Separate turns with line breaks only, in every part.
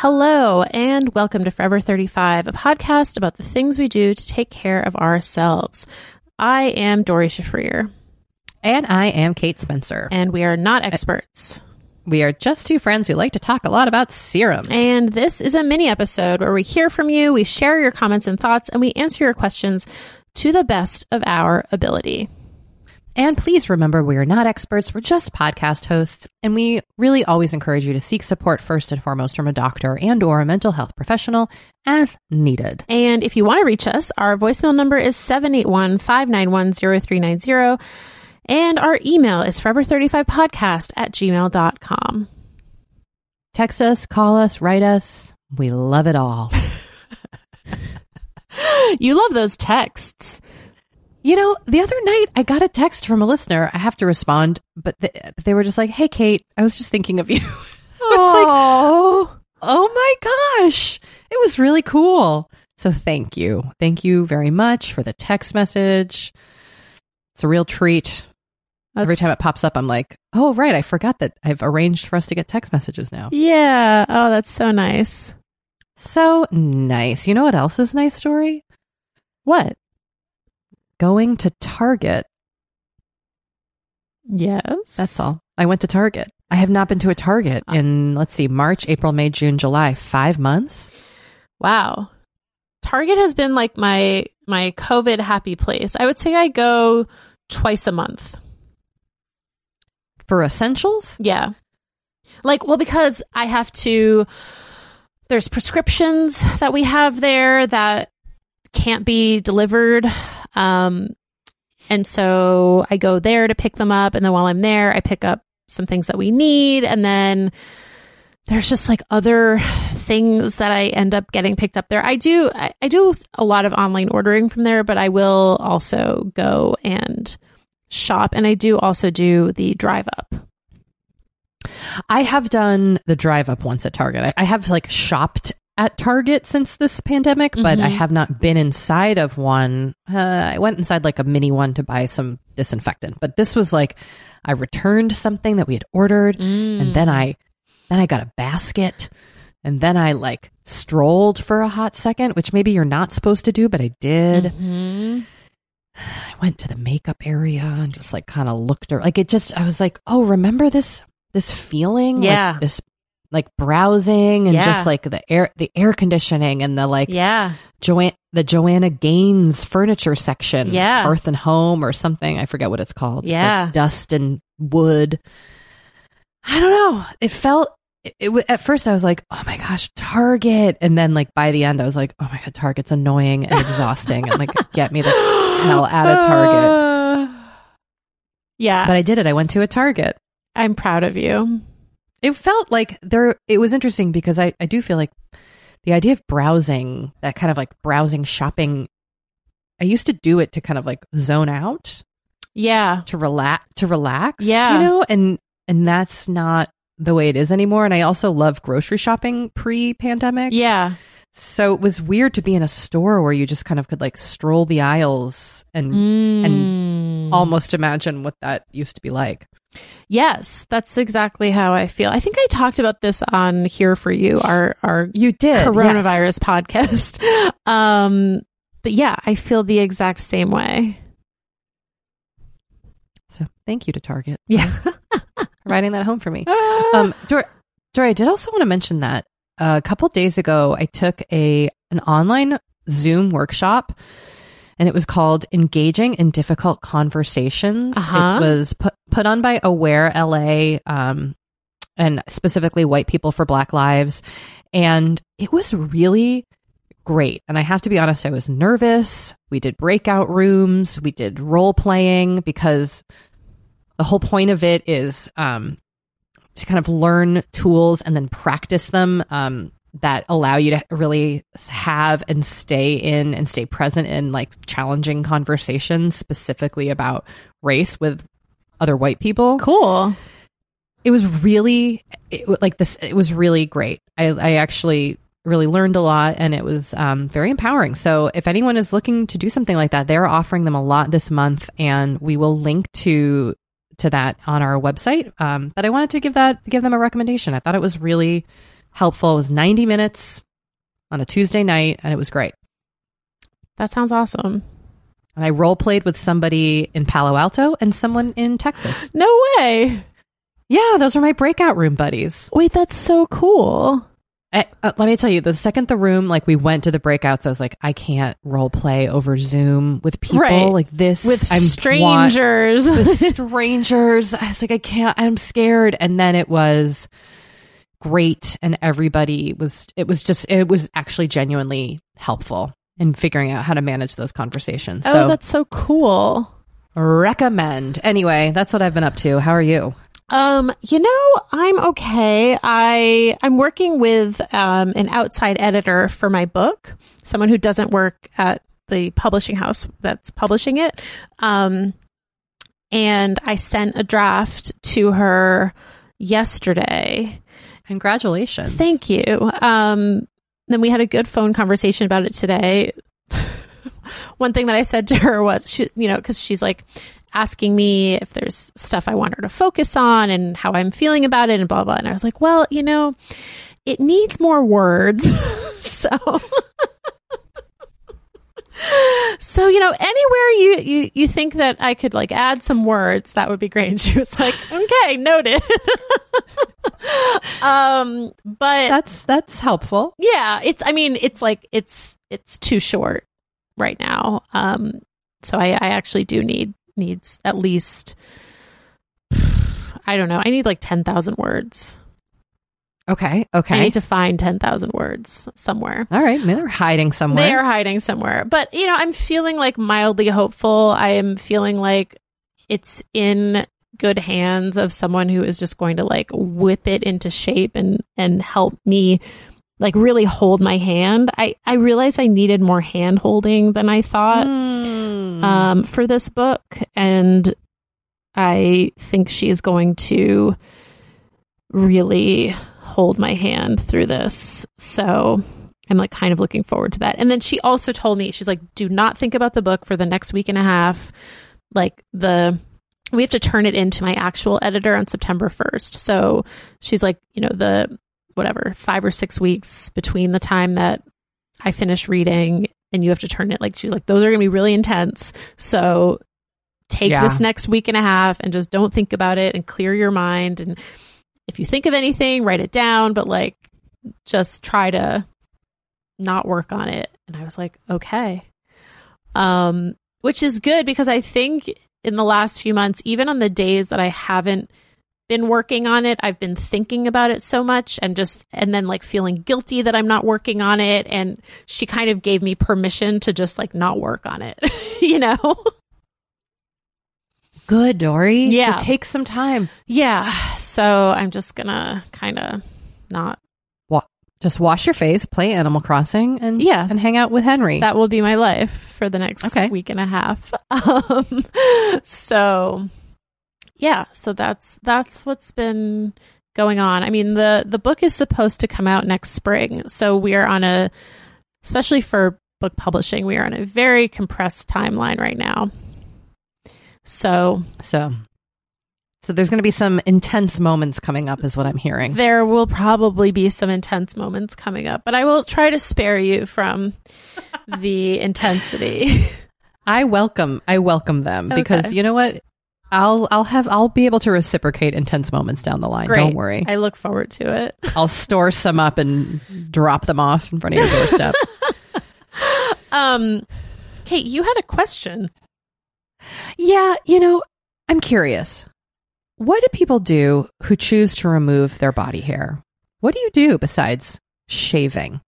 Hello, and welcome to Forever 35, a podcast about the things we do to take care of ourselves. I am Doree Shafrir,
And I am Kate Spencer.
and we are not experts.
We are just two friends who like to talk a lot about serums.
And this is a mini episode where we hear from you, we share your comments and thoughts, and we answer your questions to the best of our ability.
And please remember, we are not experts. We're just podcast hosts. And we really always encourage you to seek support first and foremost from a doctor and or a mental health professional as needed.
And if you want to reach us, our voicemail number is 781 591 0390. And our email is forever35podcast at gmail.com.
Text us, call us, write us. We love it all.
You love those texts.
You know, the other night I got a text from a listener. I have to respond, but they, they were just like, "Hey, Kate, I was just thinking of you."
Oh,
oh my gosh, it was really cool. So thank you, thank you very much for the text message. It's a real treat. Every time it pops up, I'm like, "Oh, right, I forgot that I've arranged for us to get text messages now."
Yeah. Oh, that's so nice.
So nice. You know what else is nice, story?
What?
Going to Target.
Yes.
That's all. I went to Target. I have not been to a Target in, let's see, March, April, May, June, July, five months.
Wow. Target has been like my my COVID happy place. I would say I go twice a month.
For essentials?
Yeah. Like, well, because I have to, there's prescriptions that we have there that can't be delivered. Um, and so I go there to pick them up. And then while I'm there, I pick up some things that we need. And then there's just like other things that I end up getting picked up there. I do I, I do a lot of online ordering from there, but I will also go and shop and I do also do the drive up.
I have done the drive up once at Target. I, I have like shopped at Target since this pandemic, but I
Mhm.
have not been inside of one. Uh, I went inside like a mini one to buy some disinfectant, but this was like I returned something that we had ordered, and then I then I got a basket, and then I like strolled for a hot second, which maybe you're not supposed to do, but I did.
Mhm.
I went to the makeup area and just like kind of looked or like it just I was like, "Oh, remember this this feeling? Like,
Yeah.
this like browsing and
Yeah.
just like the air the air conditioning and the like
Yeah.
Joanne the Joanna Gaines furniture section,
Yeah.
Hearth and Home or something. I forget what it's called. It's like
Yeah.
dust and wood. I don't know. It felt it, it at first I was like, oh my gosh, Target, and then like by the end I was like, oh my god, Target's annoying and exhausting, and like get me the hell out of Target.
Uh, yeah,
But I did it. I went to a Target.
I'm proud of you.
It felt like there. It was interesting because I I do feel like the idea of browsing that kind of like browsing shopping. I used to do it to kind of like zone out
Yeah.
to relax to relax.
Yeah.
you know, and and that's not the way it is anymore. And I also love grocery shopping pre pandemic.
Yeah.
So it was weird to be in a store where you just kind of could like stroll the aisles and
Mm.
almost imagine what that used to be like.
Yes, that's exactly how I feel. I think I talked about this on Here for You, our our
You did
coronavirus podcast. Um, but yeah, I feel the exact same way.
So thank you to Target.
Yeah.
writing that home for me. Um, Dor, Dor, I did also want to mention that uh, a couple days ago, I took a an online Zoom workshop, and it was called "Engaging in Difficult Conversations."
Uh-huh.
It was put put on by Aware LA, um, and specifically White People for Black Lives, and it was really great. And I have to be honest, I was nervous. We did breakout rooms, we did role playing because the whole point of it is um, to kind of learn tools and then practice them um, that allow you to really have and stay in and stay present in like challenging conversations specifically about race with other white people.
Cool.
it was really it, like this it was really great. I, I actually really learned a lot and it was um, very empowering. So if anyone is looking to do something like that they're offering them a lot this month and we will link to to that on our website. Um, but i wanted to give that give them a recommendation. I thought it was really helpful it was 90 minutes on a tuesday night and it was great
That sounds awesome.
and i role played with somebody in palo alto and someone in texas
No way.
yeah those are my breakout room buddies
Wait, that's so cool.
I, uh, let me tell you, the second the room, like we went to the breakouts, I was like, I can't role play over Zoom with people
Right.
like this.
With
I'm want-
strangers.
with strangers. I was like, I can't, I'm scared. And then it was great. And everybody was, it was just, it was actually genuinely helpful in figuring out how to manage those conversations.
oh,
so
that's so cool.
recommend. Anyway, that's what I've been up to. How are you?
Um, you know, I'm okay. I I'm working with um, an outside editor for my book, someone who doesn't work at the publishing house that's publishing it. Um, and I sent a draft to her yesterday.
Congratulations.
Thank you. Um, then we had a good phone conversation about it today. One thing that I said to her was, she, you know, because she's like asking me if there's stuff I want her to focus on and how I'm feeling about it and blah, blah. And I was like, well, you know, it needs more words. so. So you know, anywhere you, you you think that I could like add some words, that would be great. And she was like, "Okay, noted." um, but
That's, that's helpful.
yeah, it's. I mean, it's like it's it's too short right now. Um, so I, I actually do need needs at least. I don't know. I need like ten thousand words.
Okay. Okay.
I need to find ten thousand words somewhere.
All right. They're hiding somewhere.
They are hiding somewhere. But, you know, I'm feeling like mildly hopeful. I am feeling like it's in good hands of someone who is just going to like whip it into shape and and help me like really hold my hand. I I realized I needed more hand holding than I thought
Mm.
um, for this book, and I think she is going to really hold my hand through this. So I'm like kind of looking forward to that. And then she also told me, she's like, do not think about the book for the next week and a half. Like the, we have to turn it into my actual editor on September 1st. So she's like, you know, the whatever, five or six weeks between the time that I finish reading and you have to turn it like, she's like, those are going to be really intense. So take
Yeah.
this next week and a half and just don't think about it and clear your mind. And if you think of anything, write it down, but like just try to not work on it. And I was like, okay. Um, which is good because I think in the last few months, even on the days that I haven't been working on it, I've been thinking about it so much and just, and then like feeling guilty that I'm not working on it. And she kind of gave me permission to just like not work on it, you know?
Good, Doree.
Yeah.
So take some time.
Yeah. So I'm just gonna kind of not.
Just wash your face, play Animal Crossing, and
Yeah.
and hang out with Henry.
That will be my life for the next
Okay.
week and a half. Um, so yeah. So that's that's what's been going on. I mean the the book is supposed to come out next spring, so we are on a, especially for book publishing, we are on a very compressed timeline right now. So
so, so there's going to be some intense moments coming up, is what I'm hearing.
There will probably be some intense moments coming up, but I will try to spare you from the intensity.
I welcome, I welcome them because you know what? I'll, I'll have, I'll be able to reciprocate intense moments down the line.
Great.
Don't worry.
I look forward to it.
I'll store some up and drop them off in front of your doorstep.
Um, Kate, you had a question.
yeah, you know, I'm curious. What do people do who choose to remove their body hair? What do you do besides shaving?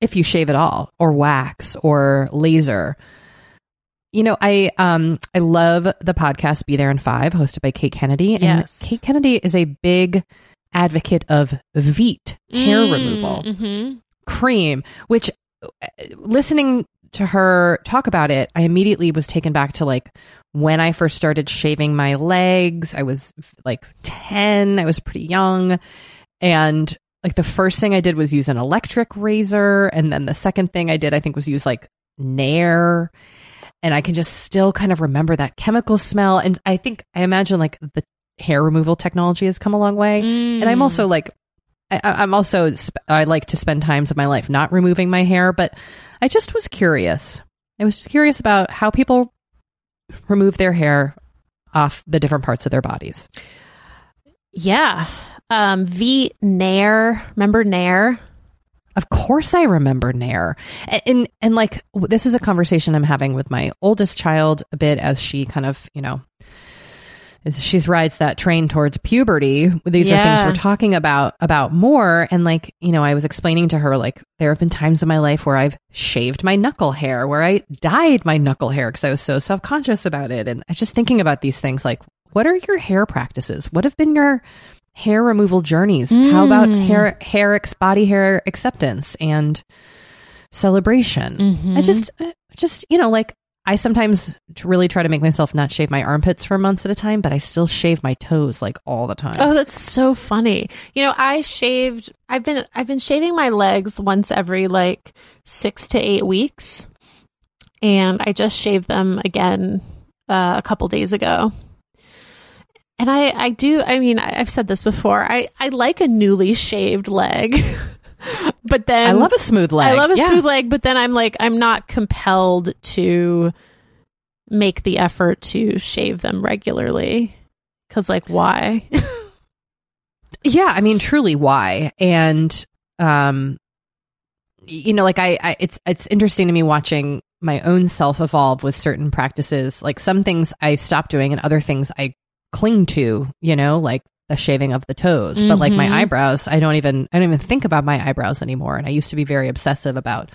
If you shave at all, or wax, or laser. You know, I um I love the podcast Be There in Five, hosted by Kate Kennedy. And
Yes.
Kate Kennedy is a big advocate of Veet hair removal
Mm-hmm.
cream, which uh, listening to her talk about it, I immediately was taken back to like when I first started shaving my legs. I was like 10, I was pretty young. And like the first thing I did was use an electric razor. And then the second thing I did, I think, was use like Nair. And I can just still kind of remember that chemical smell. And I think, I imagine like the hair removal technology has come a long way. And I'm also mm. like, I, I'm also, I like to spend times of my life not removing my hair, but I just was curious. I was just curious about how people remove their hair off the different parts of their bodies.
yeah. Um, V Nair. Remember Nair?
Of course, I remember Nair, and, and and like this is a conversation I'm having with my oldest child a bit as she kind of you know, she rides that train towards puberty. These are things we're talking about about more, and like you know, I was explaining to her like there have been times in my life where I've shaved my knuckle hair, where I dyed my knuckle hair because I was so self conscious about it, and just thinking about these things like what are your hair practices? What have been your hair removal journeys? How about
Mm.
hair hair ex, body hair acceptance and celebration?
Mm-hmm.
I just just you know like I sometimes really try to make myself not shave my armpits for months at a time, but I still shave my toes like all the time.
Oh, that's so funny. You know, I shaved I've been I've been shaving my legs once every like 6 to 8 weeks. And I just shaved them again uh, a couple days ago. And I I do I mean, I- I've said this before. I I like a newly shaved leg. but then
I love a smooth leg.
I love a
Yeah.
smooth leg, but then I'm like, I'm not compelled to make the effort to shave them regularly. Cause like, why?
Yeah, I mean, truly, why? And um, you know, like I, I, it's it's interesting to me watching my own self evolve with certain practices. Like some things I stop doing, and other things I cling to. You know, like the shaving of the toes. But like my
Mhm.
eyebrows, I don't even I don't even think about my eyebrows anymore. And I used to be very obsessive about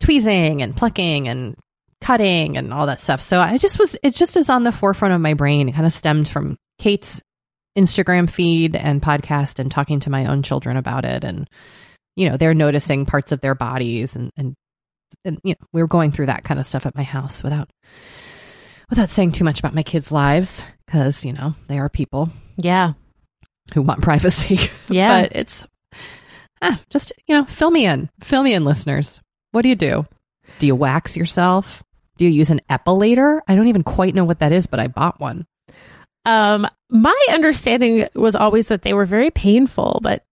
tweezing and plucking and cutting and all that stuff. So I just was it just is on the forefront of my brain. It kind of stemmed from Kate's Instagram feed and podcast and talking to my own children about it. And, you know, they're noticing parts of their bodies and, and, and, you know, we were going through that kind of stuff at my house without, without saying too much about my kids' lives because, you know, they are people.
Yeah.
Who want privacy.
Yeah.
but it's, ah, just, you know, fill me in, fill me in, listeners. What do you do? Do you wax yourself? Do you use an epilator? I don't even quite know what that is, but I bought one.
Um, my understanding was always that they were very painful, but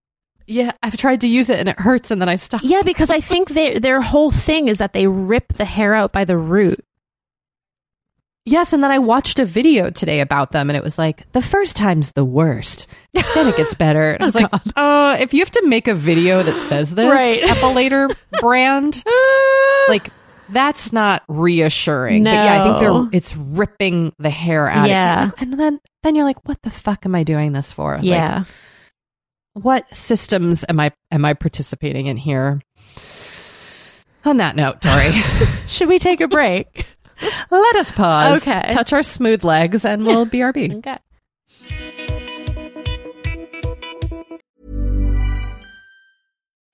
yeah, I've tried to use it and it hurts, and then I stop.
Yeah, because I think they, their whole thing is that they rip the hair out by the root.
Yes, and then I watched a video today about them, and it was like the first time's the worst. Then it gets better. And I was like, uh, if you have to make a video that says this,
Right.
Epilator brand, like that's not reassuring. But yeah, I think
No.
they're it's ripping the hair out.
Yeah.
and then then you're like, what the fuck am I doing this for? Like,
Yeah.
what systems am I am I participating in here? On that note, Doree,
Should we take a break?
Let us pause.
Okay.
touch our smooth legs, and we'll BRB.
okay.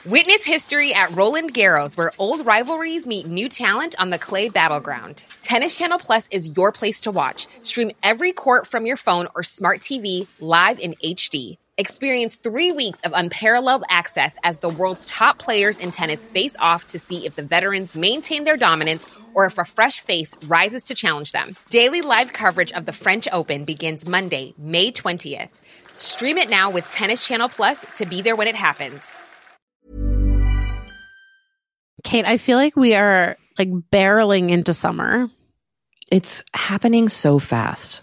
Witness history at Roland Garros, where old rivalries meet new talent on the clay battleground. Tennis Channel Plus is your place to watch. Stream every court from your phone or smart TV live in HD. Experience three weeks of unparalleled access as the world's top players in tennis face off to see if the veterans maintain their dominance or if a fresh face rises to challenge them. Daily live coverage of the French Open begins Monday, May 20th. Stream it now with Tennis Channel Plus to be there when it happens.
Kate, I feel like we are like barreling into summer.
It's happening so fast.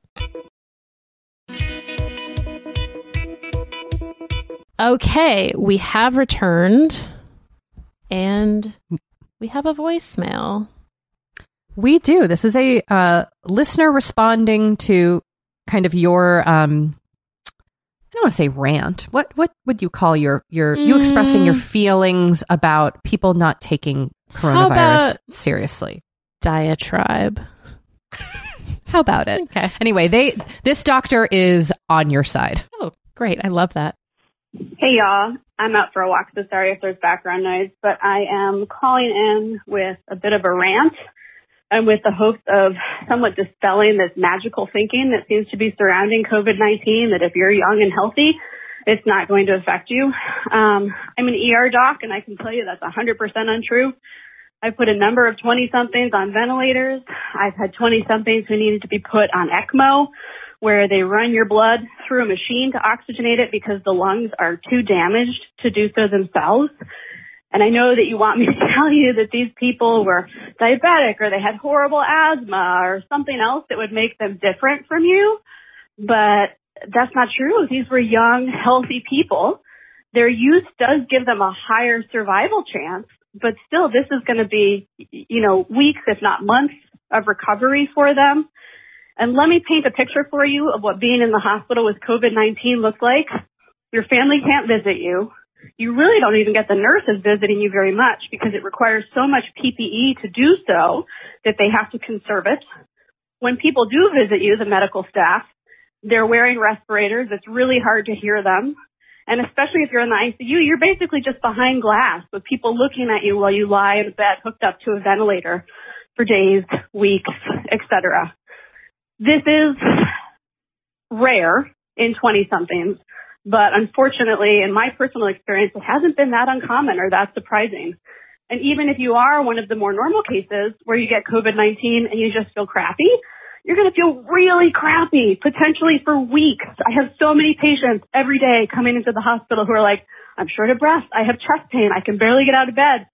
Okay, we have returned and we have a voicemail.
We do. This is a uh, listener responding to kind of your um I don't want to say rant. What what would you call your your you expressing your feelings about people not taking coronavirus seriously?
Diatribe.
How about it?
Okay.
Anyway, they this doctor is on your side.
Oh, great. I love that.
Hey y'all, I'm out for a walk, so sorry if there's background noise, but I am calling in with a bit of a rant and with the hopes of somewhat dispelling this magical thinking that seems to be surrounding COVID-19 that if you're young and healthy, it's not going to affect you. Um, I'm an ER doc and I can tell you that's 100% untrue. I've put a number of 20 somethings on ventilators. I've had 20 somethings who needed to be put on ECMO where they run your blood through a machine to oxygenate it because the lungs are too damaged to do so themselves. And I know that you want me to tell you that these people were diabetic or they had horrible asthma or something else that would make them different from you. But that's not true. These were young, healthy people. Their youth does give them a higher survival chance, but still this is going to be, you know, weeks, if not months of recovery for them. And let me paint a picture for you of what being in the hospital with COVID-19 looks like. Your family can't visit you. You really don't even get the nurses visiting you very much because it requires so much PPE to do so that they have to conserve it. When people do visit you, the medical staff, they're wearing respirators. It's really hard to hear them. And especially if you're in the ICU, you're basically just behind glass with people looking at you while you lie in a bed hooked up to a ventilator for days, weeks, etc. This is rare in 20 somethings, but unfortunately, in my personal experience, it hasn't been that uncommon or that surprising. And even if you are one of the more normal cases where you get COVID-19 and you just feel crappy, you're going to feel really crappy, potentially for weeks. I have so many patients every day coming into the hospital who are like, I'm short of breath. I have chest pain. I can barely get out of bed.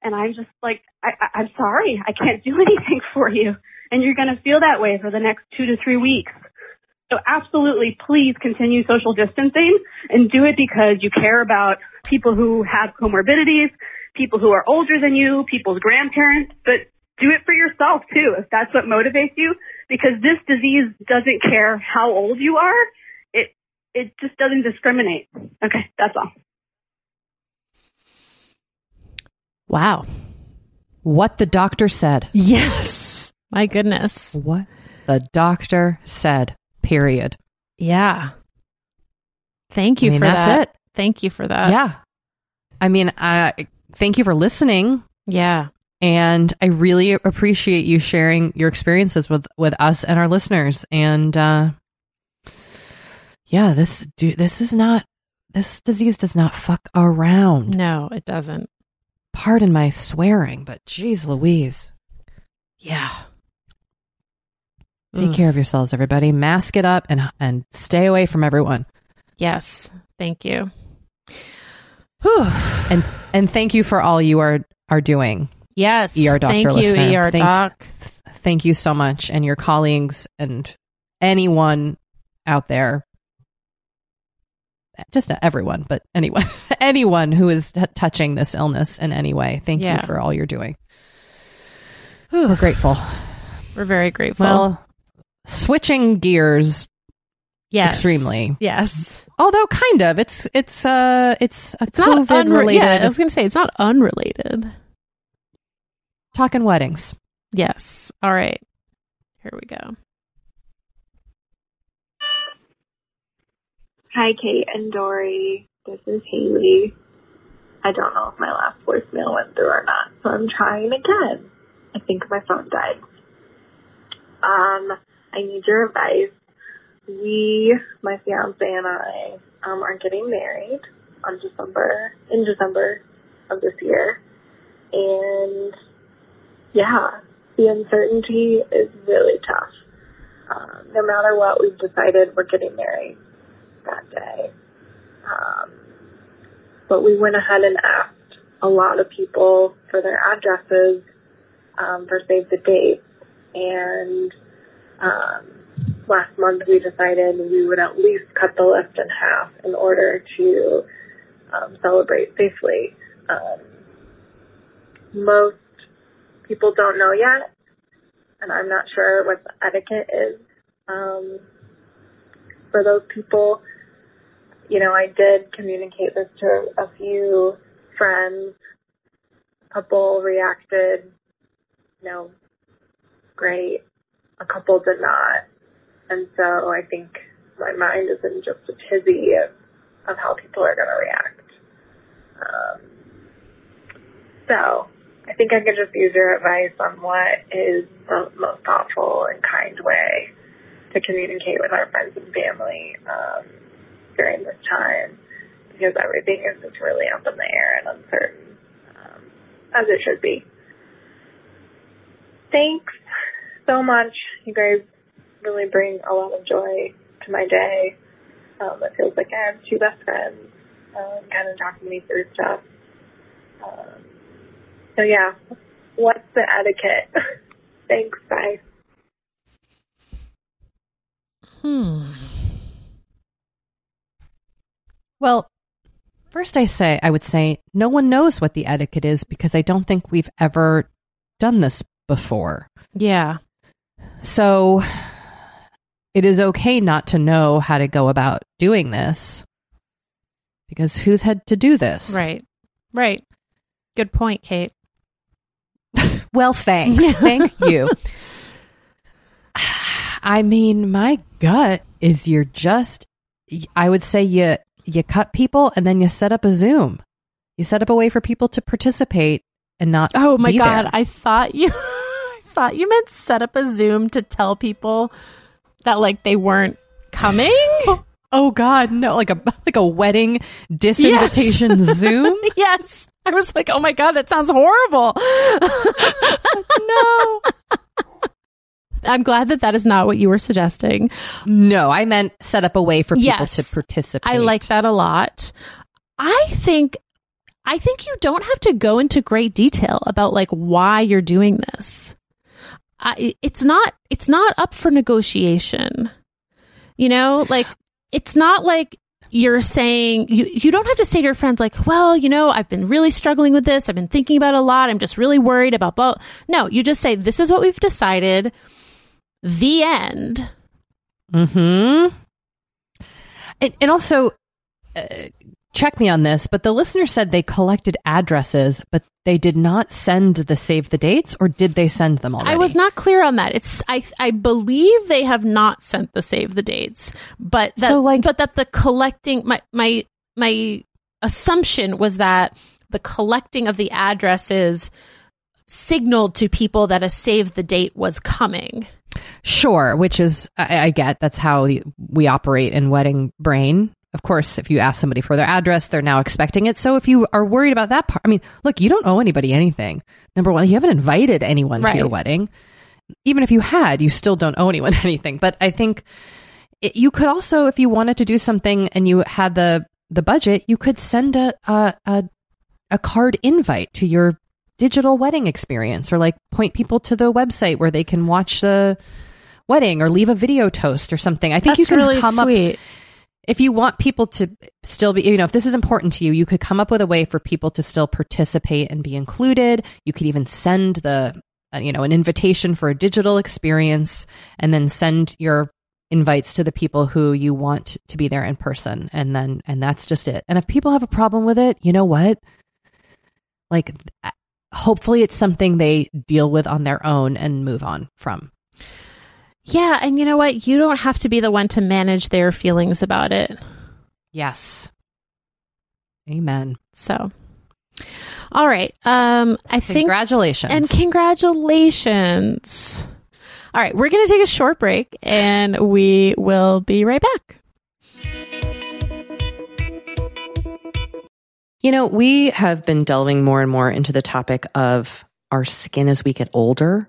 And I'm just like, I, I, I'm sorry. I can't do anything for you. And you're going to feel that way for the next two to three weeks. So absolutely, please continue social distancing and do it because you care about people who have comorbidities, people who are older than you, people's grandparents, but do it for yourself too if that's what motivates you because this disease doesn't care how old you are. It it just doesn't discriminate. Okay, that's all.
Wow. What the doctor said.
Yes. My goodness.
What the doctor said. Period.
Yeah. Thank you
I mean,
for
that's
that.
it.
Thank you for that.
yeah. I mean, I thank you for listening.
Yeah.
And I really appreciate you sharing your experiences with, with us and our listeners. And uh, yeah, this do, this is not this disease does not fuck around.
No, it doesn't.
Pardon my swearing, but geez, Louise.
Yeah.
Take
Ugh.
care of yourselves, everybody. Mask it up and and stay away from everyone.
Yes. Thank you.
And and thank you for all you are are doing.
Yes.
ER doctor
Thank you,
listener.
ER
Thank-
doc.
Thank you so much, and your colleagues and anyone out there. Just not everyone, but anyone, anyone who is t- touching this illness in any way. Thank
Yeah.
you for all you're doing. We're grateful.
We're very grateful.
Well, switching gears
yes.
extremely.
Yes.
Although kind of, it's it's uh it's a
It's not
COVID
unre-
related
Yeah, I was going to say it's not unrelated.
talking weddings.
Yes. All right. Here we go.
Hi, Kate and Doree. This is Haley. I don't know if my last voicemail went through or not, so I'm trying again. I think my phone died. Um, I need your advice. We, my fiance and I, um, are getting married on December, in December of this year. And yeah, the uncertainty is really tough. Um, no matter what, we've decided we're getting married that day. Um, but we went ahead and asked a lot of people for their addresses um, for save the date. And um, last month we decided we would at least cut the list in half in order to um, celebrate safely. Um, most people don't know yet, and I'm not sure what the etiquette is um, for those people you know, I did communicate this to a few friends. A couple reacted, you know, great. A couple did not. And so I think my mind is in just a tizzy of, of how people are going to react. Um, so I think I could just use your advice on what is the most thoughtful and kind way to communicate with our friends and family. Um, during this time because everything is just really up in the air and uncertain, um, as it should be. Thanks so much. You guys really bring a lot of joy to my day. Um, it feels like I have two best friends um, kind of talking me through stuff. Um, so, yeah, what's the etiquette? Thanks. Bye.
Hmm.
Well, first I say I would say no one knows what the etiquette is because I don't think we've ever done this before.
Yeah.
So it is okay not to know how to go about doing this because who's had to do this?
Right. Right. Good point, Kate.
Well, thanks. Thank you. I mean, my gut is you're just I would say you you cut people and then you set up a Zoom. You set up a way for people to participate and not
Oh my god,
there.
I thought you thought you meant set up a Zoom to tell people that like they weren't coming.
Oh god, no, like a like a wedding disinvitation Zoom?
yes. I was like, "Oh my god, that sounds horrible."
No.
I'm glad that that is not what you were suggesting.
No, I meant set up a way for people
Yes.
to participate.
I like that a lot. I think I think you don't have to go into great detail about like why you're doing this. I, it's not it's not up for negotiation. You know, like it's not like you're saying you you don't have to say to your friends like, "Well, you know, I've been really struggling with this. I've been thinking about it a lot. I'm just really worried about blah." No, you just say, "This is what we've decided." The end.
Hmm. And, and also, uh, check me on this, but the listener said they collected addresses, but they did not send the save the dates, or did they send them already?
I was not clear on that. It's I I believe they have not sent the save the dates, but that
So, like-
but that the collecting my my my assumption was that the collecting of the addresses signaled to people that a save the date was coming.
Sure, which is I, I get that's how we operate in wedding brain. Of course, if you ask somebody for their address, they're now expecting it. So if you are worried about that part, I mean, look, you don't owe anybody anything. Number one, you haven't invited anyone to your wedding. Even if you had, you still don't owe anyone anything. But I think it, you could also, if you wanted to do something and you had the the budget, you could send a a a, a card invite to your digital wedding experience, or like point people to the website where they can watch the wedding or leave a video toast or something. I think
That's
you can
really
come up
sweet.
If you want people to still be, you know, if this is important to you, you could come up with a way for people to still participate and be included. You could even send the, uh, you know, an invitation for a digital experience and then send your invites to the people who you want to be there in person. And then, and that's just it. And if people have a problem with it, you know what? Like, uh, hopefully it's something they deal with on their own and move on from.
Yeah, and you know what? You don't have to be the one to manage their feelings about it.
Yes. Amen.
So, all right. Um, I think
Congratulations.
and congratulations. All right, we're going to take a short break and we will be right back.
You know, we have been delving more and more into the topic of our skin as we get older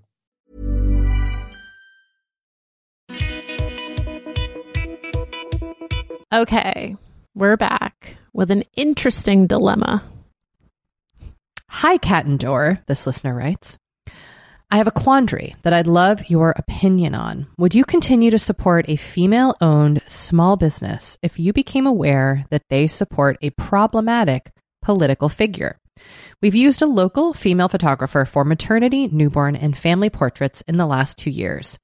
Okay, we're back with an interesting dilemma.
Hi, Cat and Door, this listener writes. I have a quandary that I'd love your opinion on. Would you continue to support a female owned small business if you became aware that they support a problematic political figure? We've used a local female photographer for maternity, newborn, and family portraits in the last two years.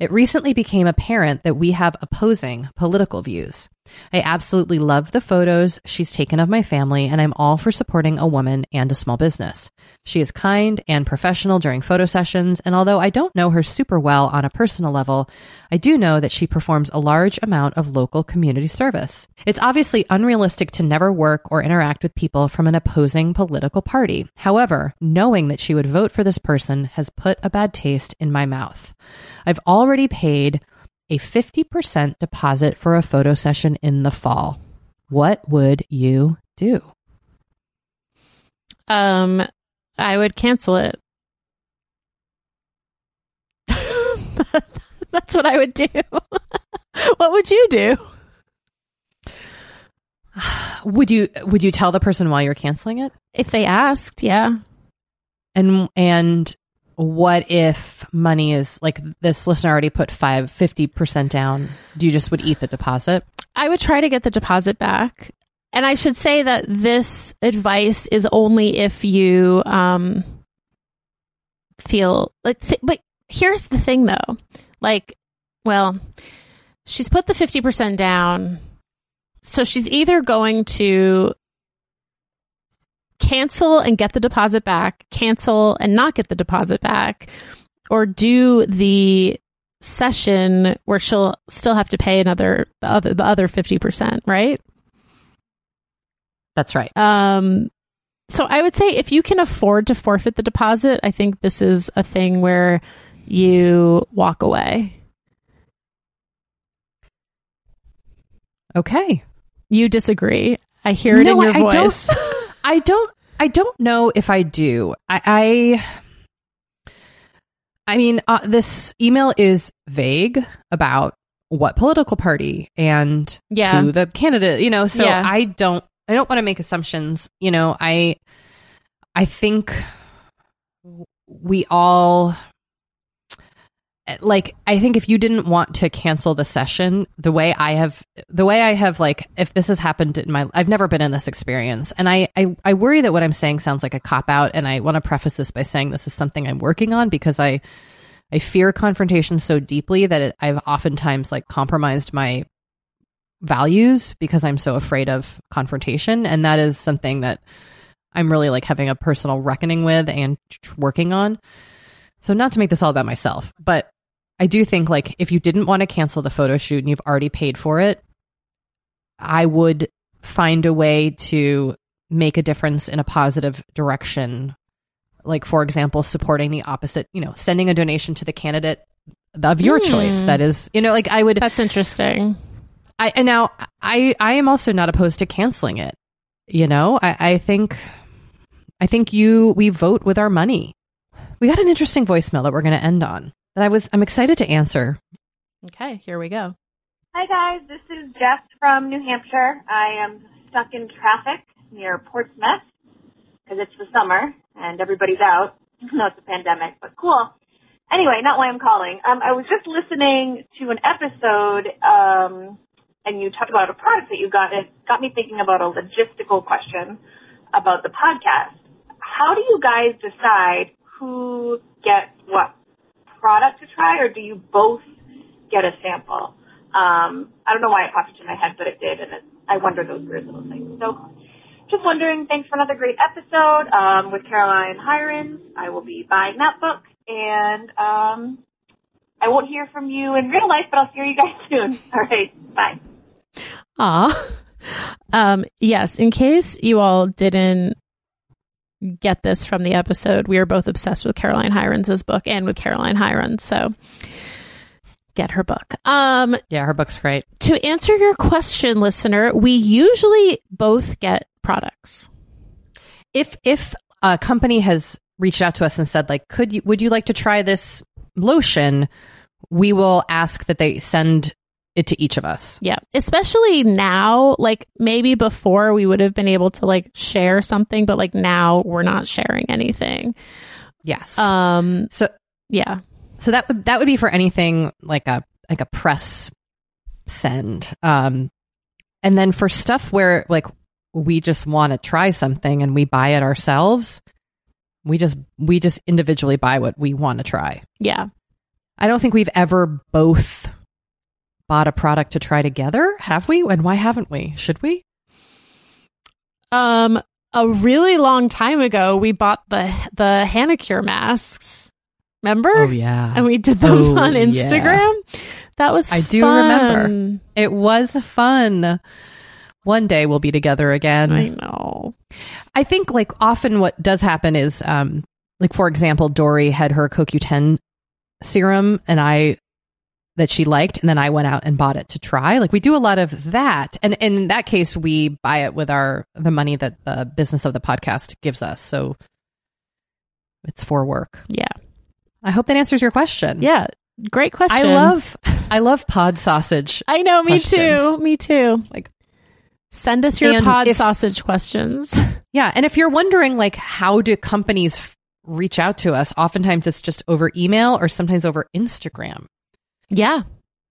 It recently became apparent that we have opposing political views. I absolutely love the photos she's taken of my family, and I'm all for supporting a woman and a small business. She is kind and professional during photo sessions, and although I don't know her super well on a personal level, I do know that she performs a large amount of local community service. It's obviously unrealistic to never work or interact with people from an opposing political party. However, knowing that she would vote for this person has put a bad taste in my mouth. I've already paid a 50% deposit for a photo session in the fall. What would you do?
Um, I would cancel it. That's what I would do. what would you do?
Would you would you tell the person why you're canceling it?
If they asked, yeah.
And and what if money is like this listener already put five fifty percent down? Do you just would eat the deposit?
I would try to get the deposit back. And I should say that this advice is only if you um, feel let's say, but here's the thing though. Like, well, she's put the 50% down. So she's either going to cancel and get the deposit back, cancel and not get the deposit back, or do the session where she'll still have to pay another the other the other 50%, right?
That's right.
Um so I would say if you can afford to forfeit the deposit, I think this is a thing where you walk away.
Okay.
You disagree. I hear it
No,
in your
I-
voice.
I don't I don't know if I do. I I, I mean, uh, this email is vague about what political party and
Yeah.
who the candidate, you know, so
Yeah.
I don't I don't want to make assumptions, you know, I I think we all like I think if you didn't want to cancel the session, the way I have the way I have like if this has happened in my I've never been in this experience. And I I, I worry that what I'm saying sounds like a cop out and I want to preface this by saying this is something I'm working on because I I fear confrontation so deeply that it, I've oftentimes like compromised my values because I'm so afraid of confrontation and that is something that I'm really like having a personal reckoning with and working on. So not to make this all about myself, but I do think like if you didn't want to cancel the photo shoot and you've already paid for it, I would find a way to make a difference in a positive direction. Like for example, supporting the opposite, you know, sending a donation to the candidate of your
Hmm.
choice. That is, you know, like I would
That's interesting.
I and now I I am also not opposed to canceling it. You know, I, I think I think you we vote with our money. We got an interesting voicemail that we're going to end on that I was I'm excited to answer.
Okay, here we go.
Hi guys, this is Jess from New Hampshire. I am stuck in traffic near Portsmouth because it's the summer and everybody's out. No, it's a pandemic, but cool. anyway, not why I'm calling. Um, I was just listening to an episode, um, and you talked about a product that you got. It got me thinking about a logistical question about the podcast. How do you guys decide who gets what product to try, or do you both get a sample? Um, I don't know why it popped into my head, but it did, and it, I wonder those weird little things. So, just wondering. Thanks for another great episode um, with Caroline Hirons. I will be buying that book, and um, I won't hear from you in real life, but I'll hear you guys soon. All right, bye.
Ah, um, yes. In case you all didn't get this from the episode, we are both obsessed with Caroline Hirons' book and with Caroline Hirons. So get her book. Um,
Yeah, her book's great.
to answer your question, listener, we usually both get products.
If if a company has reached out to us and said like, could you would you like to try this lotion? We will ask that they send it to each of us.
Yeah. Especially now, like maybe before we would have been able to like share something, but like now we're not sharing anything.
Yes.
Um,
so
yeah.
so that would that would be for anything like a like a press send. Um and then for stuff where like we just want to try something and we buy it ourselves, we just we just individually buy what we want to try.
Yeah.
I don't think we've ever both bought a product to try together, have we? And why haven't we? Should we?
Um, a really long time ago, we bought the the Hanacure masks. Remember?
Oh yeah.
And we did them
Oh,
on
yeah.
Instagram. That was
I do
fun.
remember. It was fun. One day we'll be together again.
I know.
I think like often what does happen is um like for example Doree had her CoQ10 serum and I that she liked and then I went out and bought it to try. Like we do a lot of that. And in that case we buy it with our the money that the business of the podcast gives us. So it's for work.
Yeah.
I hope that answers your question.
Yeah. Great question.
I love I love pod sausage.
I know, me
questions.
too. Me too.
Like
Send us your
And
pod
if-
sausage questions.
Yeah, and if you're wondering like how do companies f- reach out to us, oftentimes it's just over email or sometimes over Instagram.
Yeah.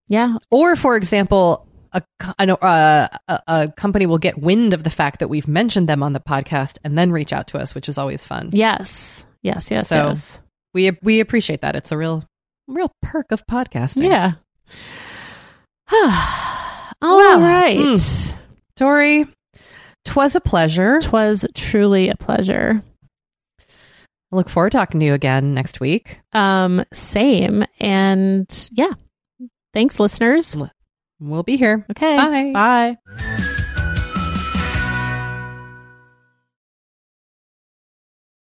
Yeah.
Or for example, a uh, a, a company will get wind of the fact that we've mentioned them on the podcast and then reach out to us, which is always fun.
Yes. Yes. Yes.
So,
yes.
We we appreciate that. It's a real real perk of podcasting.
Yeah. All
Well,
right.
mm. Doree, twas a pleasure.
Twas truly a pleasure.
I look forward to talking to you again next week.
Um, same. And yeah. Thanks, listeners.
We'll be here.
Okay.
Bye.
Bye.